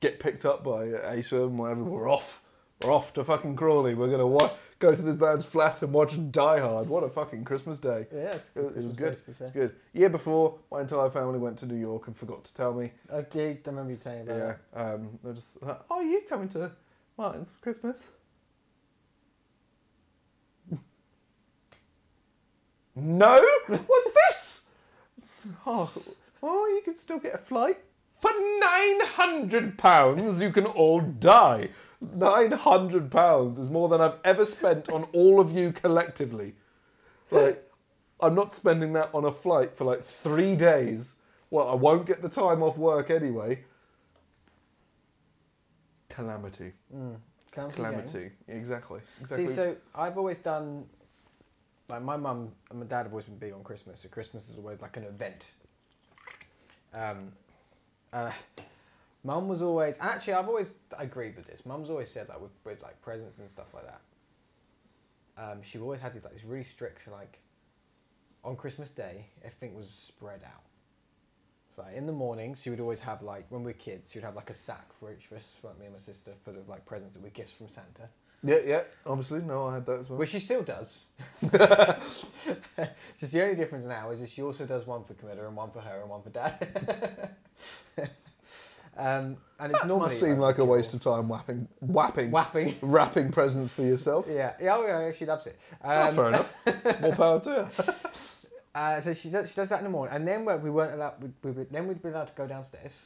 [SPEAKER 2] get picked up by Asa and whatever. We're off. We're off to fucking Crawley. We're going to wa- go to this band's flat and watch Die Hard. What a fucking Christmas day.
[SPEAKER 3] Yeah, it's
[SPEAKER 2] It,
[SPEAKER 3] good.
[SPEAKER 2] it was good.
[SPEAKER 3] to.
[SPEAKER 2] It's good. Year before, my entire family went to New York and forgot to tell me.
[SPEAKER 3] Okay, I remember you telling about
[SPEAKER 2] Yeah.
[SPEAKER 3] that.
[SPEAKER 2] Um, they're just like, oh, are you coming to Martin's for Christmas? no? What's this? Oh, well, you can still get a flight. For £900, you can all die. £900 is more than I've ever spent on all of you collectively. Like, I'm not spending that on a flight for like three days. Well, I won't get the time off work anyway. Calamity.
[SPEAKER 3] Mm. Calamity
[SPEAKER 2] Calamity. Exactly. Exactly.
[SPEAKER 3] See, so I've always done, like my mum and my dad have always been big on Christmas. So Christmas is always like an event. Um, uh, mum was always, actually I've always agreed with this. Mum's always said that with, with like presents and stuff like that. Um, she always had these like this really strict like, on Christmas Day everything was spread out. So like, in the morning she would always have like when we were kids she would have like a sack for each of us, for like me and my sister, full of like presents that were gifts from Santa.
[SPEAKER 2] Yeah, yeah. Obviously, no, I had that as well.
[SPEAKER 3] Which she still does. Just the only difference now is that she also does one for Camilla and one for her and one for Dad. Um, and it's normally
[SPEAKER 2] Must seem like a waste of time whapping, whapping,
[SPEAKER 3] whapping.
[SPEAKER 2] wrapping presents for yourself.
[SPEAKER 3] Yeah, yeah, oh, yeah, she loves it.
[SPEAKER 2] Oh,
[SPEAKER 3] Um,
[SPEAKER 2] fair enough. More power to you.
[SPEAKER 3] uh, so she does, she does that in the morning, and then we we weren't allowed. We, we, we- then we'd be allowed to go downstairs.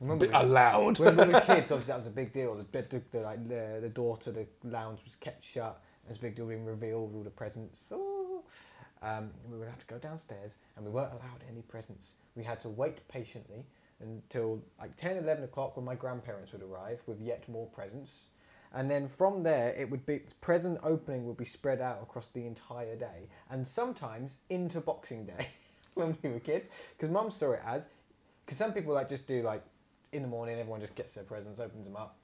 [SPEAKER 3] Remember,
[SPEAKER 2] Bit allowed.
[SPEAKER 3] when we were kids, obviously that was a big deal. The, the, the, like, the, the door to the lounge was kept shut. It was a big deal being revealed with all the presents. Um, we were allowed to go downstairs and we weren't allowed any presents. We had to wait patiently until like 10, 11 o'clock when my grandparents would arrive with yet more presents. And then from there, it would be present opening would be spread out across the entire day, and sometimes into Boxing Day when we were kids. Because Mum saw it as, because some people like just do like in the morning, everyone just gets their presents, opens them up,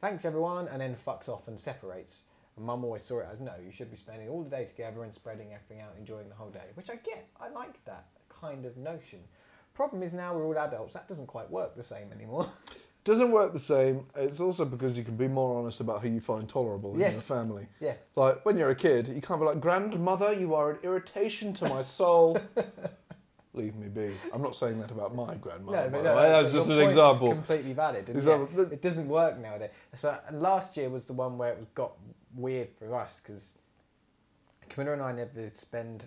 [SPEAKER 3] thanks everyone, and then fucks off and separates. And Mum always saw it as no, you should be spending all the day together and spreading everything out, enjoying the whole day. Which I get, I like that kind of notion. Problem is now we're all adults, that doesn't quite work the same anymore.
[SPEAKER 2] Doesn't work the same. It's also because you can be more honest about who you find tolerable in your family.
[SPEAKER 3] yeah,
[SPEAKER 2] Like when you're a kid, you can't be like, "Grandmother, you are an irritation to my soul." Leave me be. I'm not saying that about my grandmother.
[SPEAKER 3] No, but no, that- your
[SPEAKER 2] just an example.
[SPEAKER 3] completely valid.
[SPEAKER 2] Example.
[SPEAKER 3] yeah, it doesn't work nowadays. So last year was the one where it got weird for us because Camilla and I never spend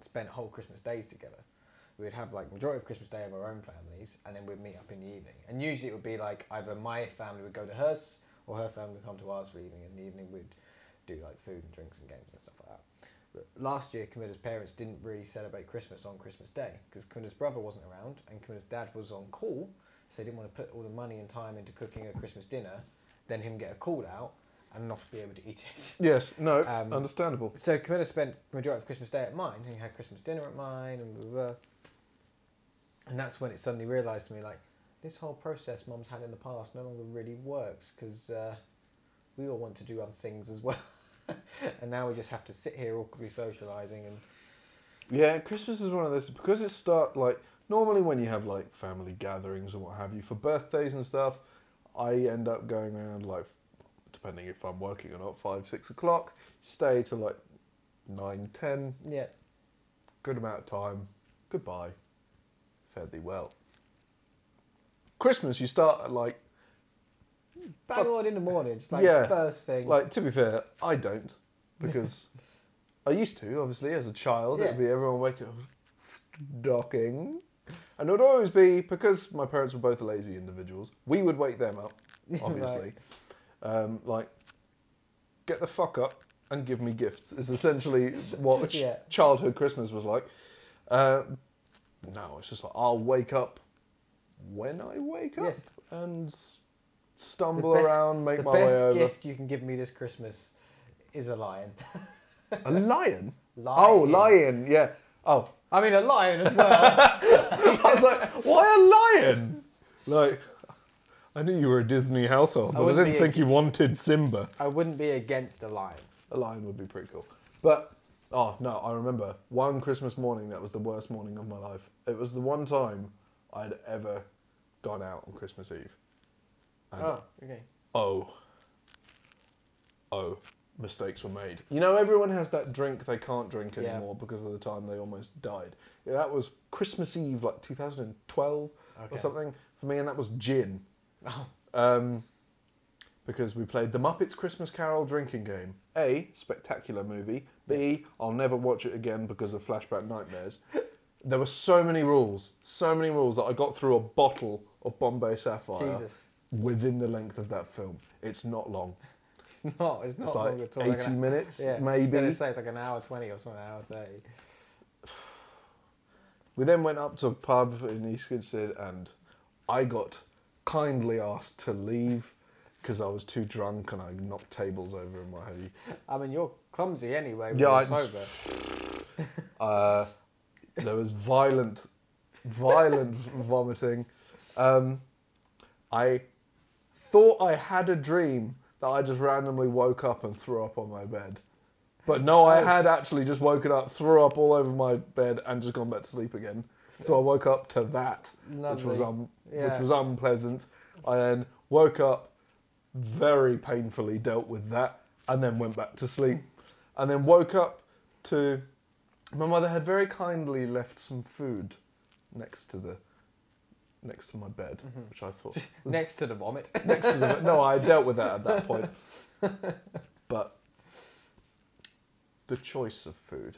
[SPEAKER 3] spent whole Christmas days together. We'd have like majority of Christmas Day of our own families, and then we'd meet up in the evening. And usually it would be like either my family would go to hers, or her family would come to ours for evening. And in the evening we'd do like food and drinks and games and stuff like that. Last year, Camilla's parents didn't really celebrate Christmas on Christmas Day because Camilla's brother wasn't around and Camilla's dad was on call, so they didn't want to put all the money and time into cooking a Christmas dinner, then him get a call out and not be able to eat it.
[SPEAKER 2] Yes, no,
[SPEAKER 3] Um,
[SPEAKER 2] understandable.
[SPEAKER 3] So Camilla spent majority of Christmas Day at mine, and had Christmas dinner at mine, and blah, blah, blah. And that's when it suddenly realised to me, like, this whole process Mum's had in the past no longer really works because uh, we all want to do other things as well. and now we just have to sit here awkwardly socialising and
[SPEAKER 2] Yeah, Christmas is one of those because it start like normally when you have like family gatherings or what have you for birthdays and stuff, I end up going around like depending if I'm working or not, five six o'clock, stay till like nine ten,
[SPEAKER 3] yeah,
[SPEAKER 2] good amount of time, goodbye, fare thee well. Christmas you start at like
[SPEAKER 3] bang on in the morning, just like
[SPEAKER 2] Yeah,
[SPEAKER 3] first thing.
[SPEAKER 2] Like to be fair, I don't because I used to obviously as a child. It'd be everyone waking up stocking, and it would always be because my parents were both lazy individuals. We would wake them up, obviously. um, like get the fuck up and give me gifts is essentially what
[SPEAKER 3] Yeah.
[SPEAKER 2] childhood Christmas was like. Uh, now it's just like I'll wake up when I wake up
[SPEAKER 3] Yes.
[SPEAKER 2] and stumble
[SPEAKER 3] best-
[SPEAKER 2] around, make my way over.
[SPEAKER 3] The best gift you can give me this Christmas is a lion.
[SPEAKER 2] A lion?
[SPEAKER 3] lion.
[SPEAKER 2] Oh, lion, yeah. Oh,
[SPEAKER 3] I mean, a lion as well.
[SPEAKER 2] I was like, why a lion? Like, I knew you were a Disney household, but I,
[SPEAKER 3] wouldn't
[SPEAKER 2] didn't think you wanted Simba.
[SPEAKER 3] I wouldn't be against a lion.
[SPEAKER 2] A lion would be pretty cool. But, oh, no, I remember one Christmas morning that was the worst morning of my life. It was the one time I'd ever gone out on Christmas Eve. And
[SPEAKER 3] Oh, okay.
[SPEAKER 2] oh, oh, mistakes were made. You know, everyone has that drink they can't drink
[SPEAKER 3] Yeah.
[SPEAKER 2] anymore because of the time they almost died. Yeah, that was Christmas Eve, like 2012
[SPEAKER 3] Okay.
[SPEAKER 2] or something for me, and that was gin.
[SPEAKER 3] Oh,
[SPEAKER 2] Um, because we played the Muppets Christmas Carol drinking game. A, spectacular movie. B, I'll never watch it again because of flashback nightmares. There were so many rules, so many rules that I got through a bottle of Bombay Sapphire
[SPEAKER 3] Jesus.
[SPEAKER 2] Within the length of that film. It's not long.
[SPEAKER 3] It's not. It's not
[SPEAKER 2] It's
[SPEAKER 3] long
[SPEAKER 2] like
[SPEAKER 3] at all.
[SPEAKER 2] 80 minutes,
[SPEAKER 3] yeah, I was
[SPEAKER 2] maybe.
[SPEAKER 3] say it's like an hour twenty or something, an hour thirty.
[SPEAKER 2] We then went up to a pub in East Grinstead and I got kindly asked to leave because I was too drunk and I knocked tables over and my you.
[SPEAKER 3] I mean, you're clumsy anyway. When
[SPEAKER 2] Yeah,
[SPEAKER 3] you're
[SPEAKER 2] I just-
[SPEAKER 3] sober.
[SPEAKER 2] Uh, there was violent, violent vomiting. Um, I thought I had a dream that I just randomly woke up and threw up on my bed. But no, I
[SPEAKER 3] Oh.
[SPEAKER 2] had actually just woken up, threw up all over my bed, and just gone back to sleep again. So I woke up to that, which was
[SPEAKER 3] Lovely.
[SPEAKER 2] um, which was unpleasant. I then woke up, very painfully dealt with that, and then went back to sleep, and then woke up to my mother had very kindly left some food next to the next to my bed, which I thought was
[SPEAKER 3] Mm-hmm. Next to the vomit.
[SPEAKER 2] next to the no, I dealt with that at that point. But the choice of food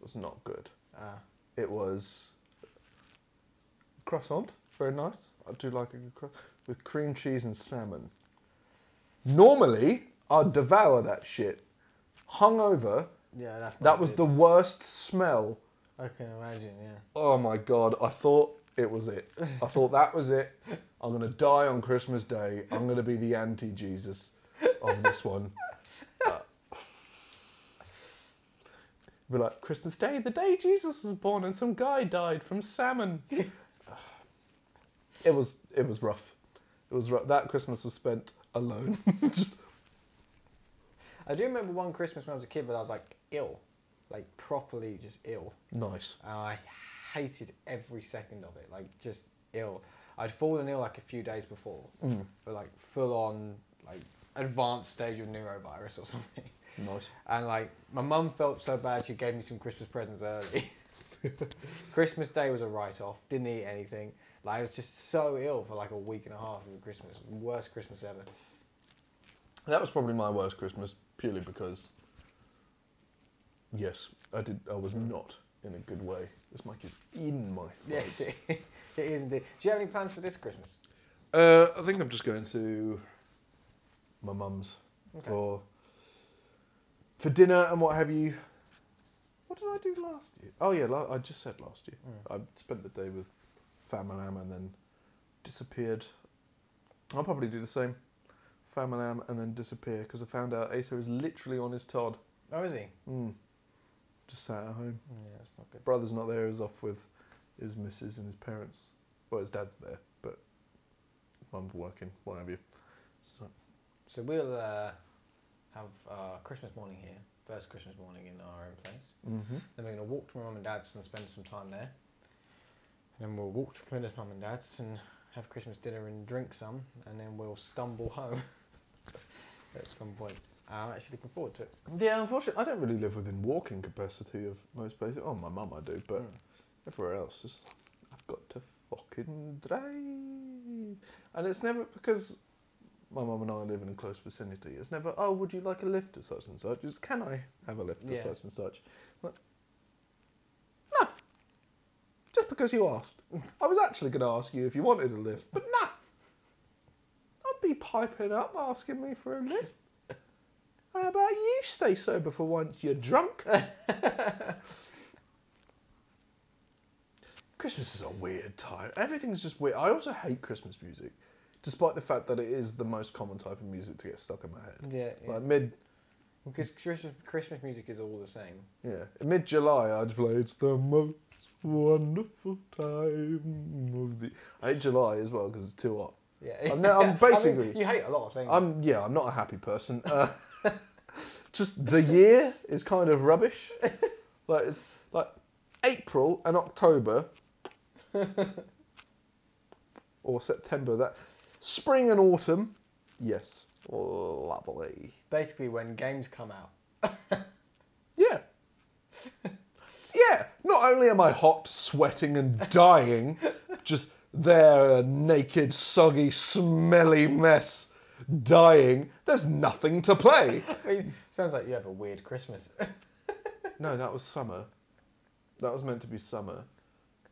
[SPEAKER 2] was not good.
[SPEAKER 3] Ah,
[SPEAKER 2] It was croissant, very nice. I do like a good croissant with cream cheese and salmon. Normally, I'd devour that shit. Hungover,
[SPEAKER 3] yeah, that's not
[SPEAKER 2] that was the worst smell.
[SPEAKER 3] I can imagine, yeah.
[SPEAKER 2] Oh my god, I thought it was it. I thought that was it. I'm gonna die on Christmas Day. I'm gonna be the anti Jesus of this one. Uh, be like Christmas Day, the day Jesus was born, and some guy died from salmon. it was it was rough. It was rough. That Christmas was spent alone. Just
[SPEAKER 3] I do remember one Christmas when I was a kid, but I was like ill, like properly just ill.
[SPEAKER 2] nice.
[SPEAKER 3] And I hated every second of it, like just ill. I'd fallen ill like a few days before,
[SPEAKER 2] Mm.
[SPEAKER 3] but like full on like advanced stage of norovirus or something.
[SPEAKER 2] Nice.
[SPEAKER 3] And like my mum felt so bad, she gave me some Christmas presents early. Christmas Day was a write off. Didn't eat anything. Like I was just so ill for like a week and a half of Christmas. Worst Christmas ever.
[SPEAKER 2] That was probably my worst Christmas, purely because, yes, I did. I was not in a good way. This mic is in my throat.
[SPEAKER 3] Yes, it, it is indeed. Do you have any plans for this Christmas?
[SPEAKER 2] Uh, I think I'm just going to my mum's
[SPEAKER 3] Okay.
[SPEAKER 2] for for dinner and what have you. What did I do last year? Oh yeah, la- I just said last year.
[SPEAKER 3] Mm.
[SPEAKER 2] I spent the day with family and then disappeared. I'll probably do the same. Family and then disappear because I found out Asa is literally on his Todd.
[SPEAKER 3] Oh, is he?
[SPEAKER 2] Mm. Just sat at home.
[SPEAKER 3] Yeah, that's not good.
[SPEAKER 2] Brother's not there. He's off with his missus and his parents. Well, his dad's there, but mum's working. What have you? So,
[SPEAKER 3] So we'll uh, have uh, Christmas morning here, first Christmas morning in our own place.
[SPEAKER 2] mm-hmm.
[SPEAKER 3] Then we're going to walk to my mum and dad's and spend some time there. And then we'll walk to Clinda's mum and dad's and have Christmas dinner and drink some. And then we'll stumble home at some point. I'm actually looking forward to it.
[SPEAKER 2] Yeah, unfortunately, I don't really live within walking capacity of most places. Oh, my mum, I do, but
[SPEAKER 3] Mm.
[SPEAKER 2] everywhere else, just I've got to fucking drive, and it's never because my mum and I live in a close vicinity. It's never, oh, would you like a lift to such and such? It's can I have a lift to
[SPEAKER 3] Yeah.
[SPEAKER 2] such and such? Like, no, just because you asked. I was actually going to ask you if you wanted a lift, but nah. I'd be piping up asking me for a lift. You stay sober for once, you're drunk? Christmas is a weird time. Everything's just weird. I also hate Christmas music, despite the fact that it is the most common type of music to get stuck in my head.
[SPEAKER 3] Yeah, yeah.
[SPEAKER 2] Like mid,
[SPEAKER 3] because Christmas, Christmas music is all the same.
[SPEAKER 2] yeah, mid July, I'd play "It's the most wonderful time of the." I hate July as well because it's too hot.
[SPEAKER 3] Yeah,
[SPEAKER 2] I'm I'm
[SPEAKER 3] I mean,
[SPEAKER 2] basically-
[SPEAKER 3] you hate a lot of things.
[SPEAKER 2] I'm yeah, I'm not a happy person. Uh, just the year is kind of rubbish. like it's like April and October or September. That spring and autumn, yes, lovely.
[SPEAKER 3] Basically, when games come out,
[SPEAKER 2] Yeah. yeah. Not only am I hot, sweating, and dying, just there, a naked, soggy, smelly mess, dying. There's nothing to play.
[SPEAKER 3] I mean, sounds like you have a weird Christmas.
[SPEAKER 2] No, that was summer. That was meant to be summer.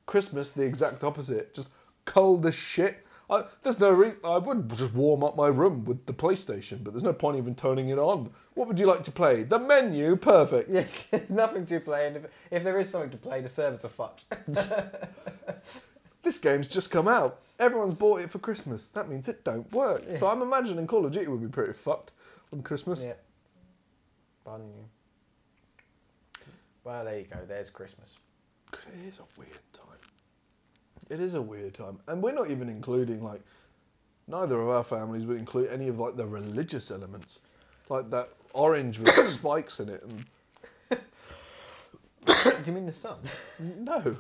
[SPEAKER 2] Christmas, the exact opposite. Just cold as shit. I, there's no reason. I would just warm up my room with the PlayStation, but there's no point even turning it on. What would you like to play? The menu, perfect.
[SPEAKER 3] yes, there's nothing to play, and if, if there is something to play, the servers are fucked.
[SPEAKER 2] This game's just come out. Everyone's bought it for Christmas. That means it don't work. So I'm imagining Call of Duty would be pretty fucked on Christmas.
[SPEAKER 3] yeah. Pardon you. Well, there you go. There's Christmas.
[SPEAKER 2] It is a weird time. It is a weird time, and we're not even including like neither of our families would include any of like the religious elements, like that orange with spikes in it. And
[SPEAKER 3] Do you mean the sun?
[SPEAKER 2] no,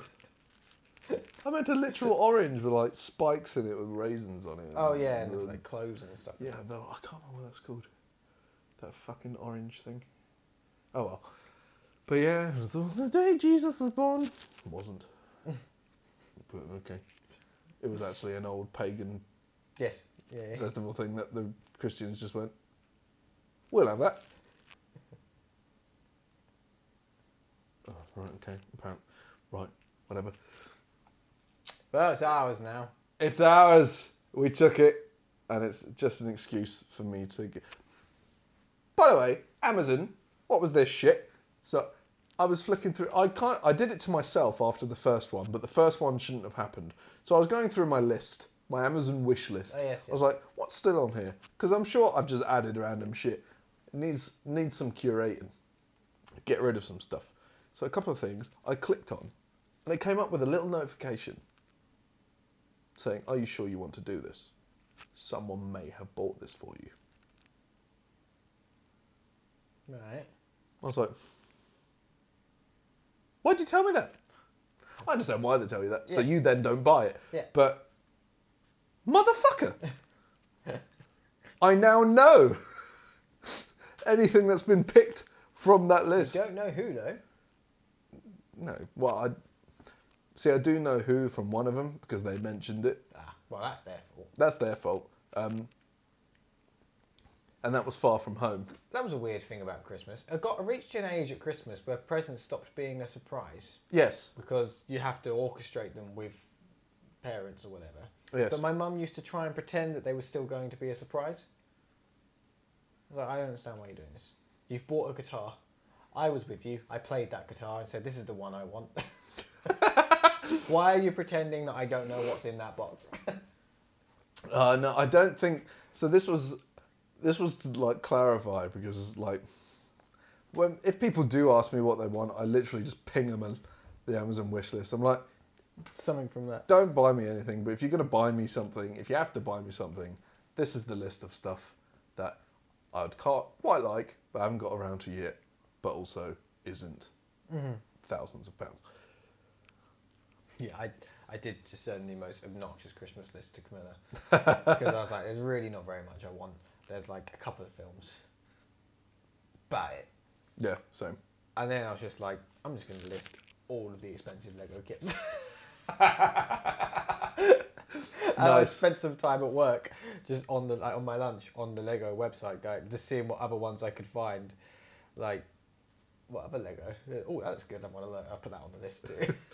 [SPEAKER 2] I meant a literal orange with like spikes in it with raisins on it.
[SPEAKER 3] Oh yeah, and
[SPEAKER 2] the-
[SPEAKER 3] like cloves and stuff.
[SPEAKER 2] yeah. No, I can't remember what that's called. That fucking orange thing. Oh well. But yeah, it the day Jesus was born. Wasn't. but okay. it was actually an old pagan
[SPEAKER 3] Yes. Yeah. yeah.
[SPEAKER 2] festival thing that the Christians just went, we'll have that. Oh, right, okay, apparent. Right, whatever.
[SPEAKER 3] Well, it's ours now.
[SPEAKER 2] It's ours. We took it, and it's just an excuse for me to. Get... By the way, Amazon, what was this shit? So, I was flicking through. I can't. I did it to myself after the first one, but the first one shouldn't have happened. So I was going through my list, my Amazon wish list.
[SPEAKER 3] Oh, yes,
[SPEAKER 2] I was like, what's still on here? Because I'm sure I've just added random shit. It needs needs some curating. Get rid of some stuff. So a couple of things I clicked on, and it came up with a little notification saying, Are you sure you want to do this? Someone may have bought this for you.
[SPEAKER 3] Right.
[SPEAKER 2] I was like, Why'd you tell me that? I understand why they tell you that, so you then don't buy it.
[SPEAKER 3] Yeah.
[SPEAKER 2] But, motherfucker! I now know anything that's been picked from that list.
[SPEAKER 3] You don't know who though.
[SPEAKER 2] No. Well, I see. I do know who from one of them because they mentioned it.
[SPEAKER 3] Ah, well, that's their fault.
[SPEAKER 2] That's their fault. Um, and that was far from home.
[SPEAKER 3] That was a weird thing about Christmas. I got I reached an age at Christmas where presents stopped being a surprise
[SPEAKER 2] Yes.
[SPEAKER 3] because you have to orchestrate them with parents or whatever.
[SPEAKER 2] Yes.
[SPEAKER 3] But my mum used to try and pretend that they were still going to be a surprise. I was like, I don't understand why you're doing this. You've bought a guitar. I was with you. I played that guitar and said, "This is the one I want." why are you pretending that I don't know what's in that box?
[SPEAKER 2] Uh, no, I don't think so. This was this was to like clarify because like when if people do ask me what they want, I literally just ping them a, the Amazon wish list. I'm like,
[SPEAKER 3] Something from that.
[SPEAKER 2] don't buy me anything, but if you're gonna buy me something, if you have to buy me something, this is the list of stuff that I'd quite like, but I haven't got around to yet, but also isn't
[SPEAKER 3] Mm-hmm.
[SPEAKER 2] thousands of pounds.
[SPEAKER 3] Yeah, I, I did just send the most obnoxious Christmas list to Camilla because I was like, there's really not very much I want. There's like a couple of films, buy it.
[SPEAKER 2] Yeah, same.
[SPEAKER 3] And then I was just like, I'm just going to list all of the expensive Lego kits. And I spent some time at work, just on the like, on my lunch on the Lego website, going just seeing what other ones I could find, like what other Lego. Oh, that looks good. I want to. I'll put that on the list too.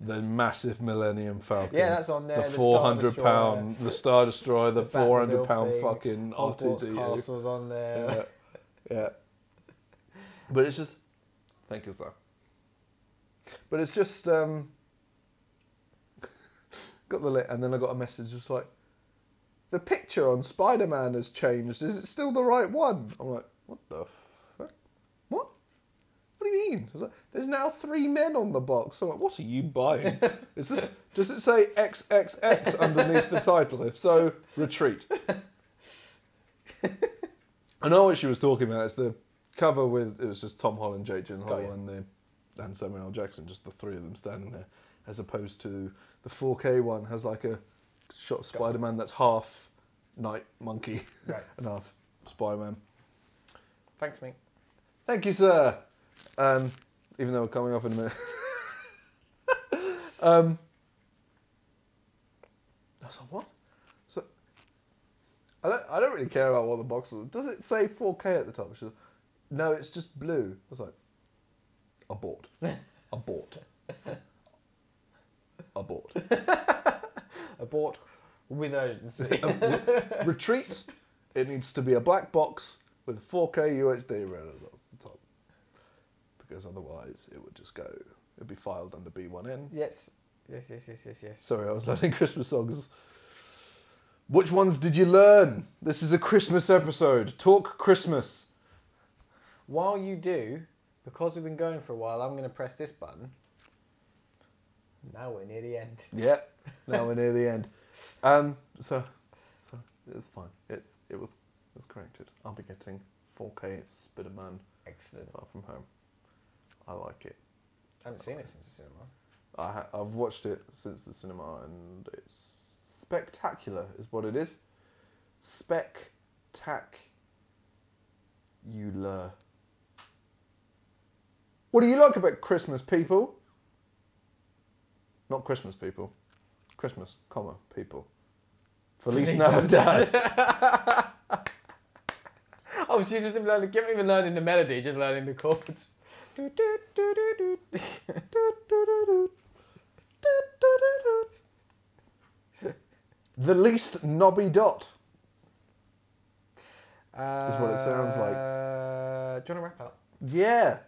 [SPEAKER 2] The massive Millennium Falcon.
[SPEAKER 3] Yeah, that's on there,
[SPEAKER 2] The
[SPEAKER 3] the
[SPEAKER 2] four hundred pound, the Star Destroyer, the,
[SPEAKER 3] The
[SPEAKER 2] four hundred pound fucking R2D.
[SPEAKER 3] Castle's on there.
[SPEAKER 2] Yeah, yeah. But it's just, thank you, sir. But it's just um, got the lit, and then I got a message It's like, the picture on Spider Man has changed. Is it still the right one? I'm like, what the fuck? What? What do you mean? Like, There's now three men on the box. I'm like, what are you buying? Is this? Does it say XXX underneath the title? If so, retreat. I know what she was talking about. It's the cover with it was just Tom Holland, Jake Gyllenhaal, and the and Samuel L. Jackson, just the three of them standing there, as opposed to the 4K one has like a shot of Spider Man that's half Night Monkey
[SPEAKER 3] Right.
[SPEAKER 2] and half Spider Man.
[SPEAKER 3] Thanks, mate.
[SPEAKER 2] Thank you, sir. Um, even though we're coming off in a minute. um, I was like, what? So, I don't, I don't really care about what the box was. Does it say 4K at the top? She was, no, it's just blue. I was like, abort. Abort. Abort.
[SPEAKER 3] Abort with urgency.
[SPEAKER 2] Retreat. It needs to be a black box with 4K UHD retina at the top. Because otherwise it would just go, it'd be filed under B1N.
[SPEAKER 3] yes. Yes, yes, yes, yes, yes.
[SPEAKER 2] Sorry, I was learning Christmas songs. Which ones did you learn? This is a Christmas episode. Talk Christmas.
[SPEAKER 3] While you do, because we've been going for a while, I'm going to press this button. Now we're near the end.
[SPEAKER 2] Yeah. Now we're near the end. Um, so, so it's fine. It it was it was corrected. I'll be getting 4K Spiderman
[SPEAKER 3] Excellent.
[SPEAKER 2] Far From Home. I like it.
[SPEAKER 3] I haven't seen it since the cinema.
[SPEAKER 2] I ha- I've watched it since the cinema and it's spectacular, is what it is. Spectacular. What do you like about Christmas, people? Not Christmas, people. Christmas, comma, people. Feliz Navidad.
[SPEAKER 3] Oh, you just learning, haven't even learning the melody, just learning the chords.
[SPEAKER 2] The least knobby dot.
[SPEAKER 3] Uh,
[SPEAKER 2] what it sounds like.
[SPEAKER 3] Do you want to wrap up?
[SPEAKER 2] Yeah.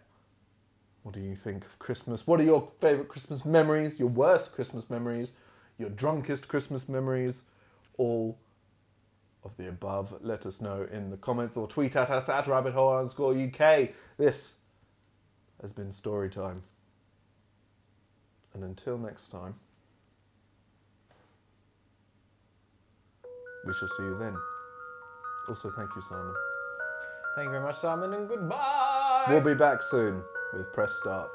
[SPEAKER 2] What do you think of Christmas? What are your favourite Christmas memories? Your worst Christmas memories? Your drunkest Christmas memories? All of the above. Let us know in the comments or tweet at us at rabbithole underscore UK. This has been story time. And until next time, we shall see you then. Also, thank you, Simon.
[SPEAKER 3] Thank you very much, Simon, and goodbye.
[SPEAKER 2] We'll be back soon with Press Start.